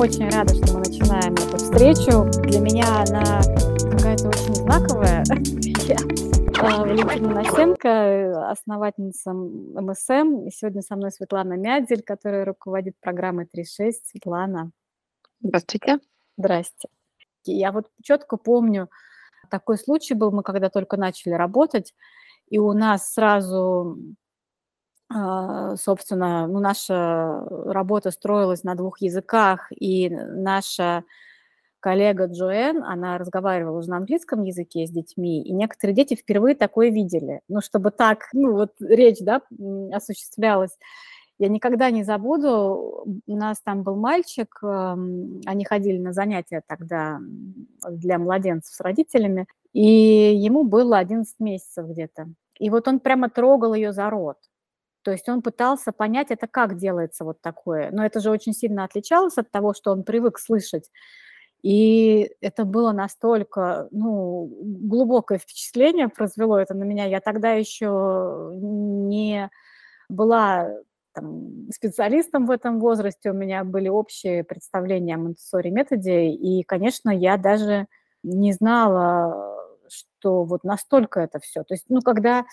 очень рада, что мы начинаем эту встречу. Для меня она какая-то очень знаковая. А, Валентина Носенко, основательница МСМ. И сегодня со мной Светлана Мядзель, которая руководит программой 3.6. Светлана. Здравствуйте. Здрасте. Я вот четко помню, такой случай был, мы когда только начали работать, и у нас сразу собственно, ну, наша работа строилась на двух языках, и наша коллега Джоэн, она разговаривала уже на английском языке с детьми, и некоторые дети впервые такое видели. Ну, чтобы так, ну, вот речь, да, осуществлялась. Я никогда не забуду, у нас там был мальчик, они ходили на занятия тогда для младенцев с родителями, и ему было 11 месяцев где-то. И вот он прямо трогал ее за рот. То есть он пытался понять, это как делается вот такое. Но это же очень сильно отличалось от того, что он привык слышать. И это было настолько, ну, глубокое впечатление произвело это на меня. Я тогда еще не была там, специалистом в этом возрасте, у меня были общие представления о монтессори методе, и, конечно, я даже не знала, что вот настолько это все. То есть, ну, когда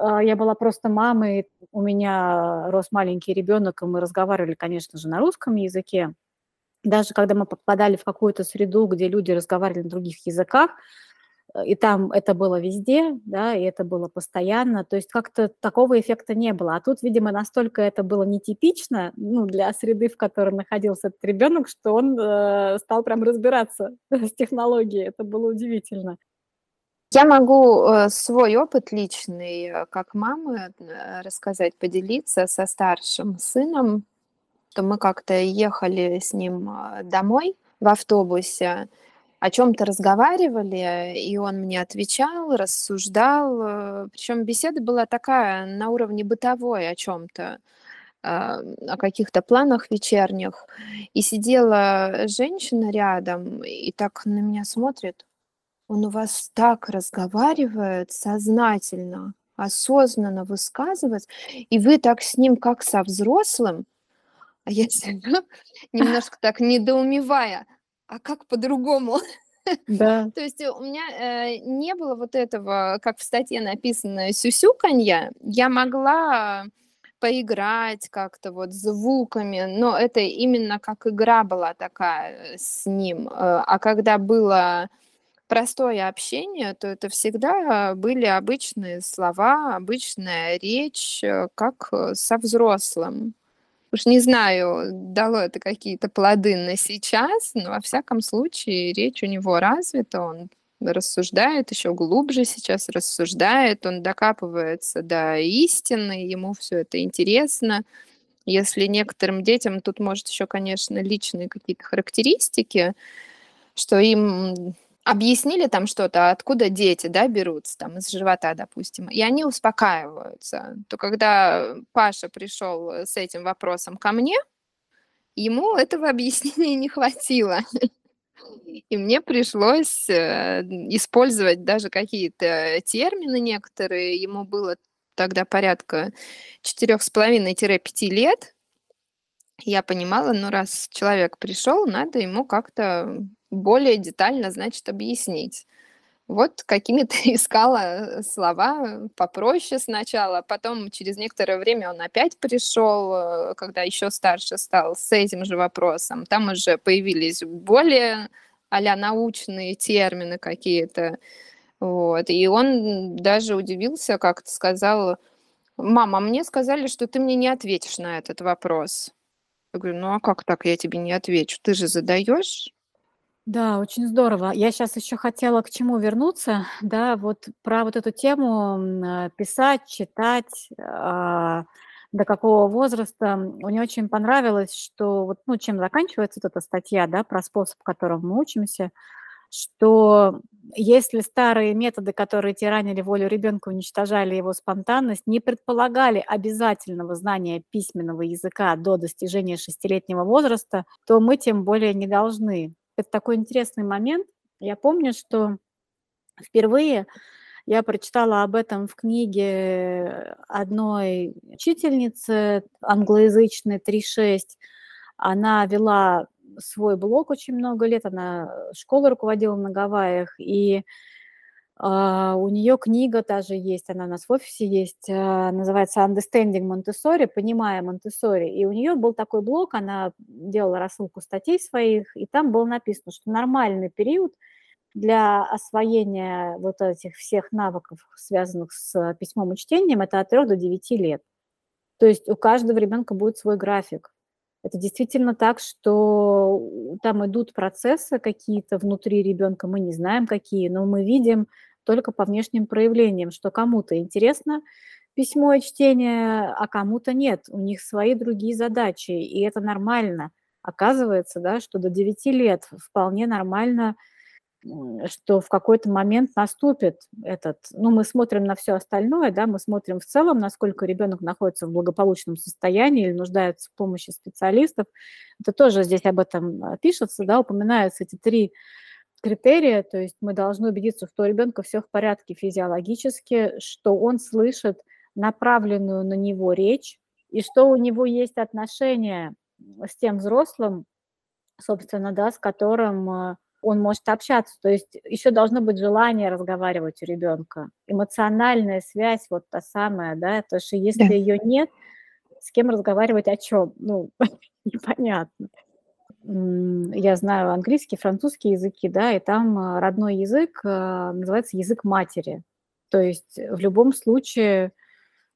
я была просто мамой, у меня рос маленький ребенок, и мы разговаривали, конечно же, на русском языке. Даже когда мы попадали в какую-то среду, где люди разговаривали на других языках, э, и там это было везде, да, и это было постоянно, то есть как-то такого эффекта не было. А тут, видимо, настолько это было нетипично, ну, для среды, в которой находился этот ребенок, что он э, стал прям разбираться с технологией. Это было удивительно. Я могу э, свой опыт личный, э, как мамы, э, рассказать, поделиться со старшим сыном. То мы как-то ехали с ним домой в автобусе, о чем-то разговаривали, и он мне отвечал, рассуждал. Причем беседа была такая на уровне бытовой о чем-то о каких-то планах вечерних. И сидела женщина рядом и так на меня смотрит он у вас так разговаривает сознательно, осознанно высказывает, и вы так с ним, как со взрослым, а я сижу, немножко так недоумевая, а как по-другому? Да. То есть у меня э, не было вот этого, как в статье написано, сюсюканья. Я могла поиграть как-то вот звуками, но это именно как игра была такая с ним. Э, а когда было простое общение, то это всегда были обычные слова, обычная речь, э, как э, со взрослым. Уж не знаю, дало это какие-то плоды на сейчас, но во всяком случае речь у него развита, он рассуждает еще глубже сейчас, рассуждает, он докапывается до истины, ему все это интересно. Если некоторым детям тут может еще, конечно, личные какие-то характеристики, что им объяснили там что-то, откуда дети, да, берутся, там, из живота, допустим, и они успокаиваются, то когда Паша пришел с этим вопросом ко мне, ему этого объяснения не хватило. И мне пришлось э, использовать даже какие-то термины некоторые. Ему было тогда порядка 4,5-5 лет. Я понимала, ну раз человек пришел, надо ему как-то более детально, значит, объяснить. Вот какими-то искала слова попроще сначала, потом через некоторое время он опять пришел, э, когда еще старше стал, с этим же вопросом. Там уже появились более а научные термины какие-то. Вот. И он даже удивился, как-то сказал, мама, мне сказали, что ты мне не ответишь на этот вопрос. Я говорю, ну а как так я тебе не отвечу? Ты же задаешь да, очень здорово. Я сейчас еще хотела к чему вернуться, да, вот про вот эту тему э, писать, читать, а, до какого возраста. Мне очень понравилось, что вот, ну, чем заканчивается вот эта статья, да, про способ, которым мы учимся, что если старые методы, которые тиранили волю ребенка, уничтожали его спонтанность, не предполагали обязательного знания письменного языка до достижения шестилетнего возраста, то мы тем более не должны это такой интересный момент. Я помню, что впервые я прочитала об этом в книге одной учительницы англоязычной 3.6. Она вела свой блог очень много лет, она школу руководила на Гавайях, и у нее книга даже есть, она у нас в офисе есть, uh, называется Understanding Montessori, понимая Монтессори. И у нее был такой блог, она делала рассылку статей своих, и там было написано, что нормальный период для освоения вот этих всех навыков, связанных с письмом и чтением, это от 3 до 9 лет. То есть у каждого ребенка будет свой график. Это действительно так, что там идут процессы какие-то внутри ребенка, мы не знаем какие, но мы видим только по внешним проявлениям, что кому-то интересно письмо и чтение, а кому-то нет. У них свои другие задачи, и это нормально. Оказывается, да, что до 9 лет вполне нормально что в какой-то момент наступит этот, ну, мы смотрим на все остальное, да, мы смотрим в целом, насколько ребенок находится в благополучном состоянии или нуждается в помощи специалистов. Это тоже здесь об этом а, пишется, да, упоминаются эти три критерия, то есть мы должны убедиться, что у ребенка все в порядке физиологически, что он слышит направленную на него речь, и что у него есть отношение с тем взрослым, собственно, да, с которым а, он может общаться. То есть еще должно быть желание разговаривать у ребенка. Эмоциональная связь вот та самая, да, то что если да. ее нет, с кем разговаривать о чем? Ну, непонятно. Я знаю английский, французский языки, да, и там а, родной язык а, называется язык матери. То есть в любом случае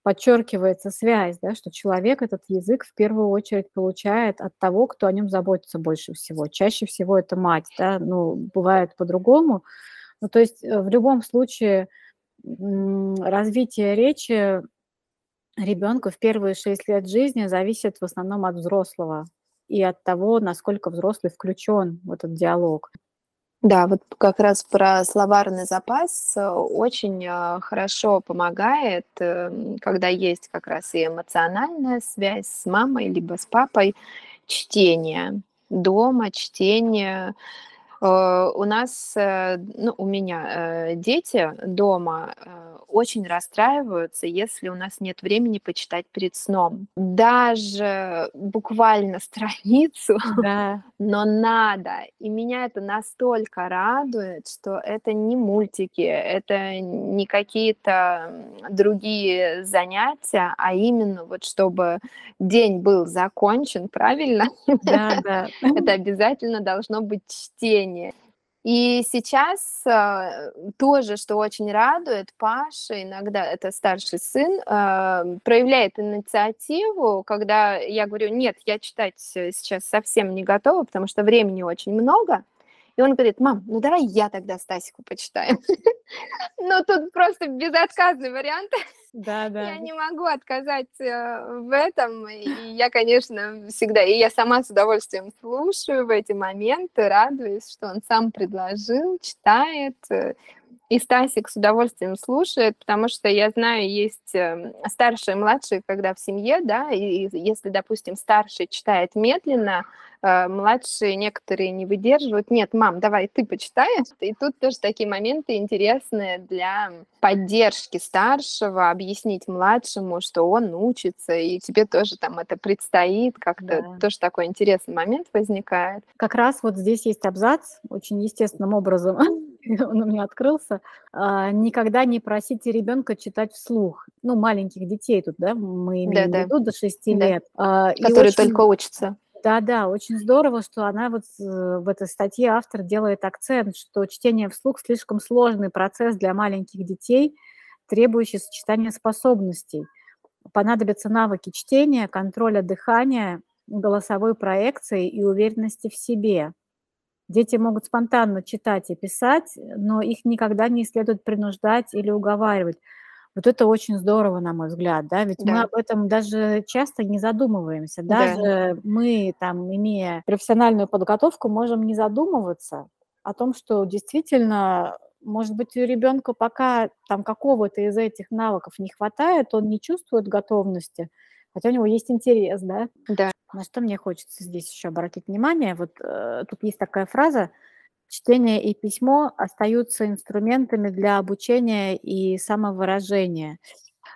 подчеркивается связь, да, что человек этот язык в первую очередь получает от того, кто о нем заботится больше всего. Чаще всего это мать, да, ну, бывает по-другому. Ну, то есть э, в любом случае развитие речи ребенка в первые шесть лет жизни зависит в основном от взрослого и от того, насколько взрослый включен в этот диалог. Да, вот как раз про словарный запас э, очень э, хорошо помогает, эм, когда есть как раз и эмоциональная связь с мамой либо с папой, чтение дома, чтение Э, у нас, ну, у меня дети дома очень расстраиваются, если у нас нет времени почитать перед сном. Даже буквально страницу, да. но надо. И меня это настолько радует, что это не мультики, это не какие-то другие занятия, а именно вот чтобы день был закончен правильно. Да, да. Это обязательно должно быть чтение. И сейчас э, тоже, что очень радует, Паша, иногда это старший сын, э, проявляет инициативу, когда я говорю, нет, я читать сейчас совсем не готова, потому что времени очень много. И он говорит, мам, ну давай я тогда Стасику почитаю. Ну тут просто безотказный вариант. Да, да. Я не могу отказать э, в этом. И я, конечно, всегда, и я сама с удовольствием слушаю в эти моменты, радуюсь, что он сам предложил, читает. И Стасик с удовольствием слушает, потому что я знаю, есть эм, старшие и младшие, когда в семье, да, и если, допустим, старший читает медленно, э, младшие некоторые не выдерживают. Нет, мам, давай ты почитаешь. И тут тоже такие моменты интересные для поддержки старшего, объяснить младшему, что он учится, и тебе тоже там это предстоит, как-то да. тоже такой интересный момент возникает. Как раз вот здесь есть абзац, очень естественным образом он у меня открылся, а, никогда не просите ребенка читать вслух. Ну, маленьких детей тут, да, мы имеем да, в виду да. до 6 да. лет. А, Которые очень... только учатся. Да-да, очень здорово, что она вот э, в этой статье автор делает акцент, что чтение вслух слишком сложный процесс для маленьких детей, требующий сочетания способностей. Понадобятся навыки чтения, контроля дыхания, голосовой проекции и уверенности в себе. Дети могут спонтанно читать и писать, но их никогда не следует принуждать или уговаривать. Вот это очень здорово, на мой взгляд, да, ведь да. мы об этом даже часто не задумываемся. Даже да. мы, там, имея профессиональную подготовку, можем не задумываться о том, что действительно, может быть, у ребенка пока там какого-то из этих навыков не хватает, он не чувствует готовности, хотя у него есть интерес, да. Да. На что мне хочется здесь еще обратить внимание, вот э, тут есть такая фраза, чтение и письмо остаются инструментами для обучения и самовыражения.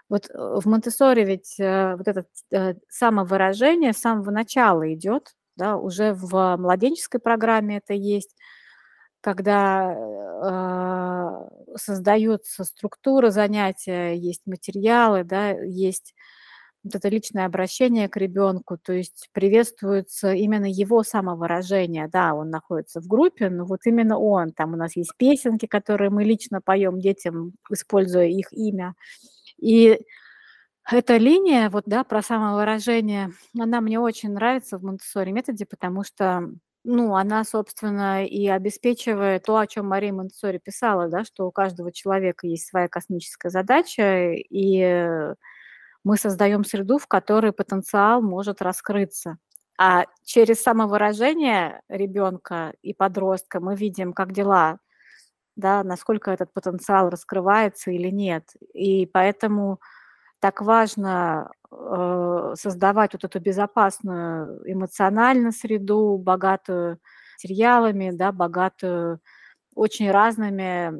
Вот э, в Монтессори ведь э, вот это э, самовыражение с самого начала идет, да, уже в младенческой программе это есть, когда э, создается структура занятия, есть материалы, да, есть вот это личное обращение к ребенку, то есть приветствуется именно его самовыражение, да, он находится в группе, но вот именно он, там у нас есть песенки, которые мы лично поем детям, используя их имя, и эта линия, вот, да, про самовыражение, она мне очень нравится в Монтессори методе, потому что, ну, она, собственно, и обеспечивает то, о чем Мария Монтессори писала, да, что у каждого человека есть своя космическая задача, и мы создаем среду, в которой потенциал может раскрыться. А через самовыражение ребенка и подростка мы видим, как дела, да, насколько этот потенциал раскрывается или нет. И поэтому так важно э, создавать вот эту безопасную эмоциональную среду, богатую материалами, да, богатую очень разными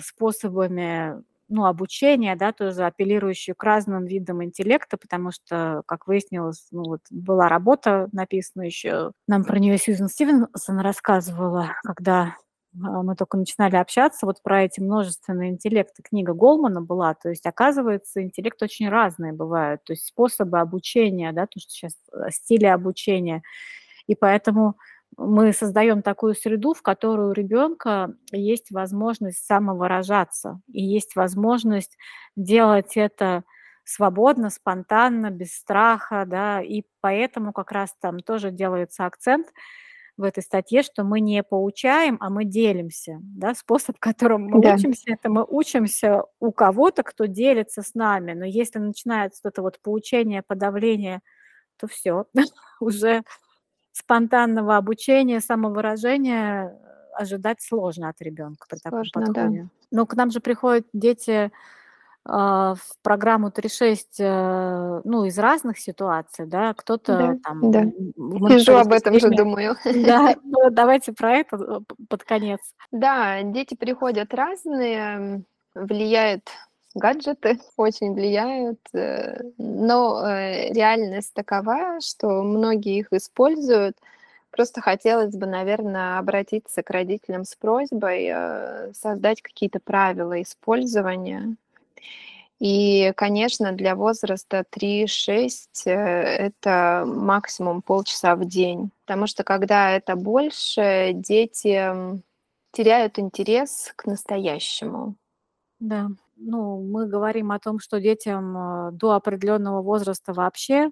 способами ну, обучения, да, тоже апеллирующую к разным видам интеллекта, потому что, как выяснилось, ну, вот была работа написана еще, нам про нее Сьюзен Стивенсон рассказывала, когда а, мы только начинали общаться, вот про эти множественные интеллекты. Книга Голмана была, то есть, оказывается, интеллект очень разные бывают, то есть способы обучения, да, то, что сейчас э, стили обучения, и поэтому мы создаем такую среду, в которой у ребенка есть возможность самовыражаться, и есть возможность делать это свободно, спонтанно, без страха, да, и поэтому как раз там тоже делается акцент – в этой статье, что мы не поучаем, а мы делимся. Да? Способ, которым мы да. учимся, это мы учимся у кого-то, кто делится с нами. Но если начинается это вот поучение, подавление, то все, уже спонтанного обучения, самовыражения э, ожидать сложно от ребенка при таком сложно, подходе. Да. Но к нам же приходят дети а, в программу 3.6, э, ну, из разных ситуаций, да, кто-то да, там... Да, Вижу об этом же думаю. Да, ну, давайте про это э, под конец. Да, дети приходят разные, влияют гаджеты, очень влияют, э, но реальность такова, что многие их используют. Просто хотелось бы, наверное, обратиться к родителям с просьбой создать какие-то правила использования и, конечно, для возраста 3-6 э, это максимум полчаса в день, потому что когда это больше, дети теряют интерес к настоящему. Да, ну, мы говорим о том, что детям э, до определенного возраста вообще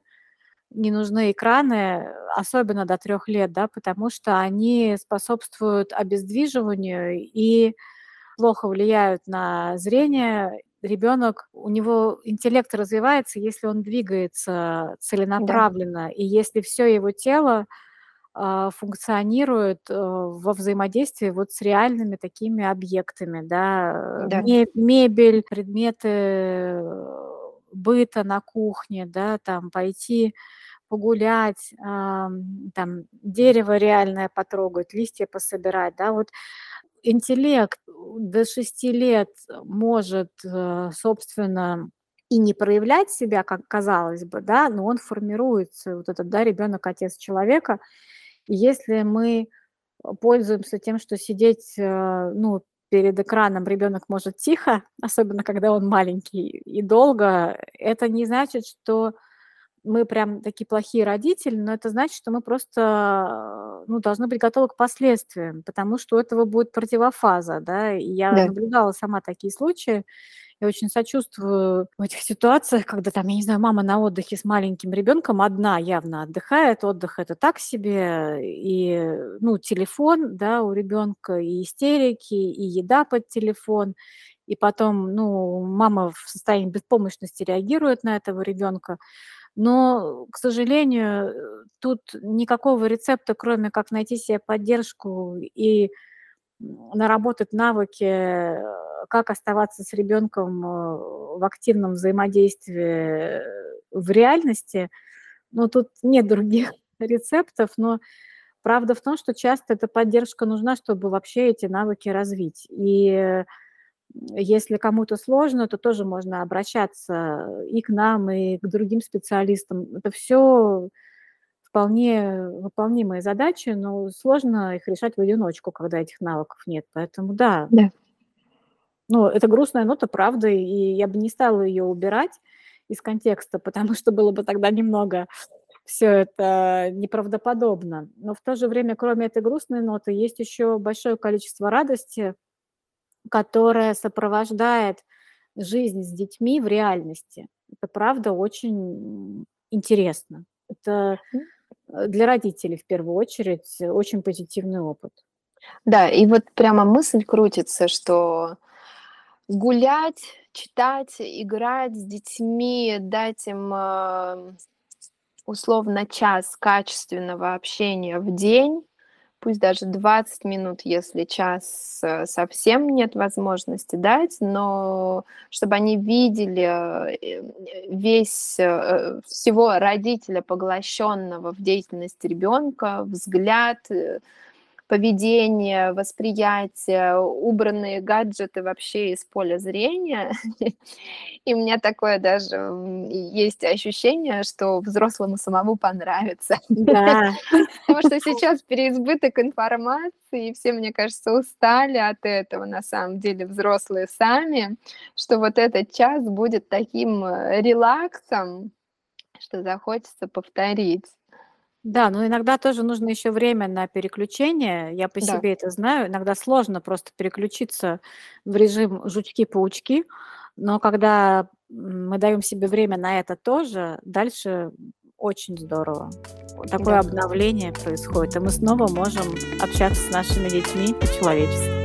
не нужны экраны, особенно до трех лет, да, потому что они способствуют обездвиживанию и плохо влияют на зрение ребенок, у него интеллект развивается, если он двигается целенаправленно, да. и если все его тело функционирует э, во взаимодействии вот с реальными такими объектами, да, да. мебель, предметы быта на кухне, да, там пойти погулять, э, там дерево реальное потрогать, листья пособирать, да, вот интеллект до 6 лет может, э, собственно, и не проявлять себя, как казалось бы, да, но он формируется, вот этот, да, ребенок, отец человека. Если мы пользуемся тем, что сидеть, э, ну, перед экраном ребенок может тихо, особенно когда он маленький и долго, это не значит, что мы прям такие плохие родители, но это значит, что мы просто ну, должны быть готовы к последствиям, потому что у этого будет противофаза, да, и я да. наблюдала сама такие случаи, я очень сочувствую в этих ситуациях, когда там, я не знаю, мама на отдыхе с маленьким ребенком одна явно отдыхает, отдых это так себе, и, ну, телефон, да, у ребенка, и истерики, и еда под телефон, и потом, ну, мама в состоянии беспомощности реагирует на этого ребенка. Но, к сожалению, тут никакого рецепта, кроме как найти себе поддержку и наработать навыки, как оставаться с ребенком э, в активном взаимодействии в реальности. Но тут нет других рецептов, но правда в том, что часто эта поддержка нужна, чтобы вообще эти навыки развить. И если кому-то сложно, то тоже можно обращаться и к нам, и к другим специалистам. Это все вполне выполнимые задачи, но сложно их решать в одиночку, когда этих навыков нет. Поэтому да. Да. Ну, это грустная нота, правда, и я бы не стала ее убирать из контекста, потому что было бы тогда немного все это неправдоподобно. Но в то же время, кроме этой грустной ноты, есть еще большое количество радости, которая сопровождает жизнь с детьми в реальности. Это правда очень интересно. Это э, для родителей в первую очередь очень позитивный опыт. Да, и вот прямо мысль крутится, что гулять, читать, играть с детьми, дать им э, условно час качественного общения в день, пусть даже 20 минут, если час э, совсем нет возможности дать, но чтобы они видели э, весь всего родителя, поглощенного в деятельность ребенка, взгляд, поведение, восприятие, убранные гаджеты вообще из поля зрения. И у меня такое даже есть ощущение, что взрослому самому понравится. Да. Потому что сейчас переизбыток информации, и все, мне кажется, устали от этого, на самом деле, взрослые сами, что вот этот час будет таким э, релаксом, что захочется повторить. Да, но иногда тоже нужно еще время на переключение. Я по Да. себе это знаю. Иногда сложно просто переключиться в режим жучки-паучки, но когда мы даем себе время на это тоже, дальше очень здорово. Такое Да. обновление происходит, и мы снова можем общаться с нашими детьми по-человечески.